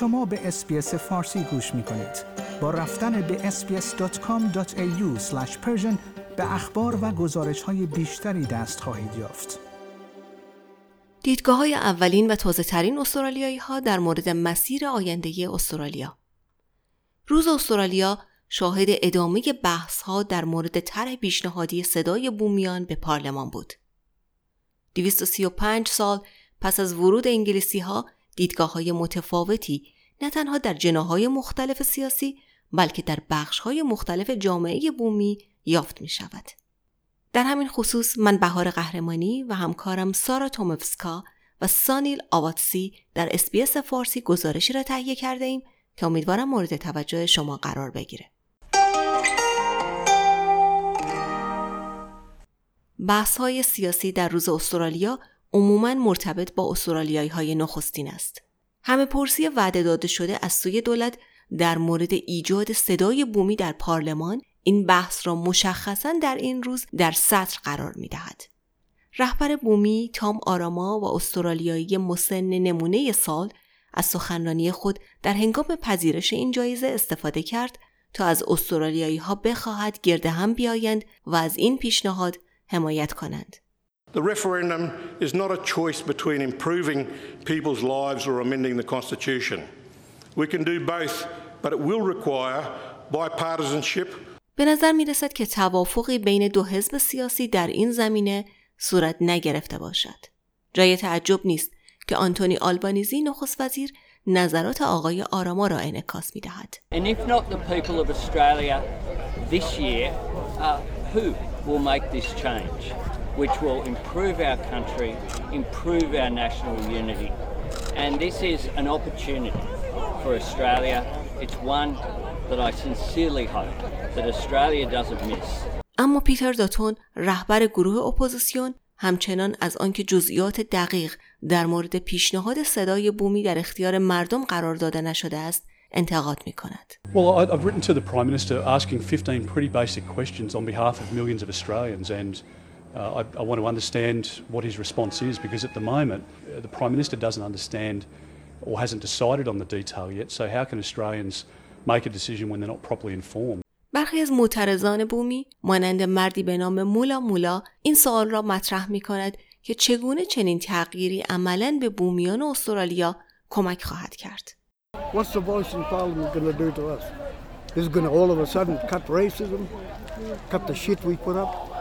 شما به اسپیس فارسی گوش می کنید. با رفتن به sbs.com.au به اخبار و گزارش های بیشتری دست خواهید یافت. دیدگاه های اولین و تازه ترین استرالیایی ها در مورد مسیر آینده استرالیا روز استرالیا شاهد ادامه بحث ها در مورد طرح پیشنهادی صدای بومیان به پارلمان بود. 235 سال پس از ورود انگلیسی ها دیدگاه های متفاوتی نه تنها در جناح‌های مختلف سیاسی بلکه در بخش های مختلف جامعه بومی یافت می شود. در همین خصوص من بهار قهرمانی و همکارم سارا تومفسکا و سانیل آواتسی در SBS فارسی گزارشی را تهیه کرده ایم که امیدوارم مورد توجه شما قرار بگیره. بحث های سیاسی در روز استرالیا عموماً مرتبط با استرالیایی های نخستین است. همه پرسی وعده داده شده از سوی دولت در مورد ایجاد صدای بومی در پارلمان این بحث را مشخصا در این روز در سطر قرار می دهد. رهبر بومی تام آراما و استرالیایی مسن نمونه سال از سخنرانی خود در هنگام پذیرش این جایزه استفاده کرد تا از استرالیایی ها بخواهد گرد هم بیایند و از این پیشنهاد حمایت کنند. The referendum is not a choice between improving people's lives or amending the Constitution. We can do both, but it will require bipartisanship. به نظر می رسد که توافقی بین دو حزب سیاسی در این زمینه صورت نگرفته باشد. جای تعجب نیست که آنتونی آلبانیزی نخست وزیر نظرات آقای آراما را انعکاس می دهد. And if not the people of Australia this year, uh, who will make this change, which will improve our country, improve our national unity. And this is an opportunity for Australia. It's one that I sincerely hope that Australia doesn't miss. اما پیتر داتون رهبر گروه اپوزیسیون همچنان از آنکه جزئیات دقیق در مورد پیشنهاد صدای بومی در اختیار مردم قرار داده نشده است انتقاد می کند. Well, I've written to the Prime Minister asking 15 pretty basic questions on behalf of millions of Australians and uh, I, I want to understand what his response is because at the moment uh, the Prime Minister doesn't understand or hasn't decided on the detail yet. So how can Australians make a decision when they're not properly informed? برخی از معترضان بومی مانند مردی به نام مولا مولا این سوال را مطرح می کند که چگونه چنین تغییری عملا به بومیان استرالیا کمک خواهد کرد. What's the voice in Parliament going to do to us? Is it going to all of a sudden cut racism? Cut the shit we put up?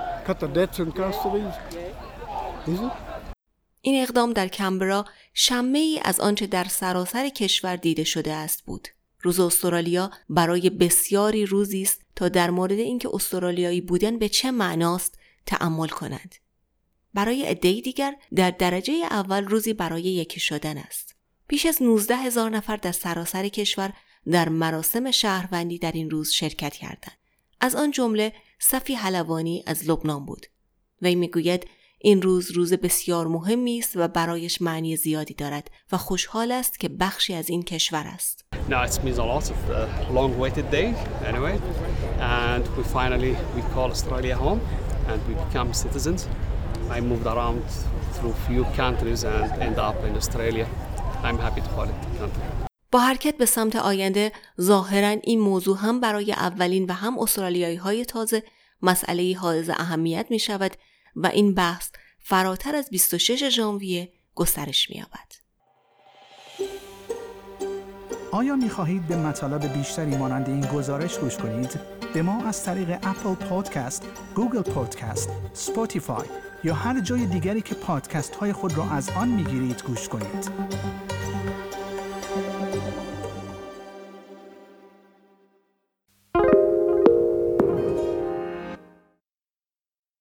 این اقدام در کمبرا شمه ای از آنچه در سراسر کشور دیده شده است بود. روز استرالیا برای بسیاری روزی است تا در مورد اینکه استرالیایی بودن به چه معناست تأمل کنند. برای عدهای دیگر در درجه اول روزی برای یکی شدن است. بیش از 19 هزار نفر در سراسر کشور در مراسم شهروندی در این روز شرکت کردند. از آن جمله صفی حلوانی از لبنان بود. وی می‌گوید این روز روز بسیار مهمی است و برایش معنی زیادی دارد و خوشحال است که بخشی از این کشور است. No, it means a lot of a long waited day anyway. And we finally we call Australia home and we become citizens. I moved around through few countries and end up in Australia. I'm happy to call it the country. با حرکت به سمت آینده ظاهرا این موضوع هم برای اولین و هم استرالیایی های تازه مسئله حائز اهمیت می شود و این بحث فراتر از 26 ژانویه گسترش می یابد. آیا می خواهید به مطالب بیشتری مانند این گزارش گوش کنید؟ به ما از طریق Apple Podcast، Google Podcast، Spotify یا هر جای دیگری که پادکست های خود را از آن می گیرید گوش کنید.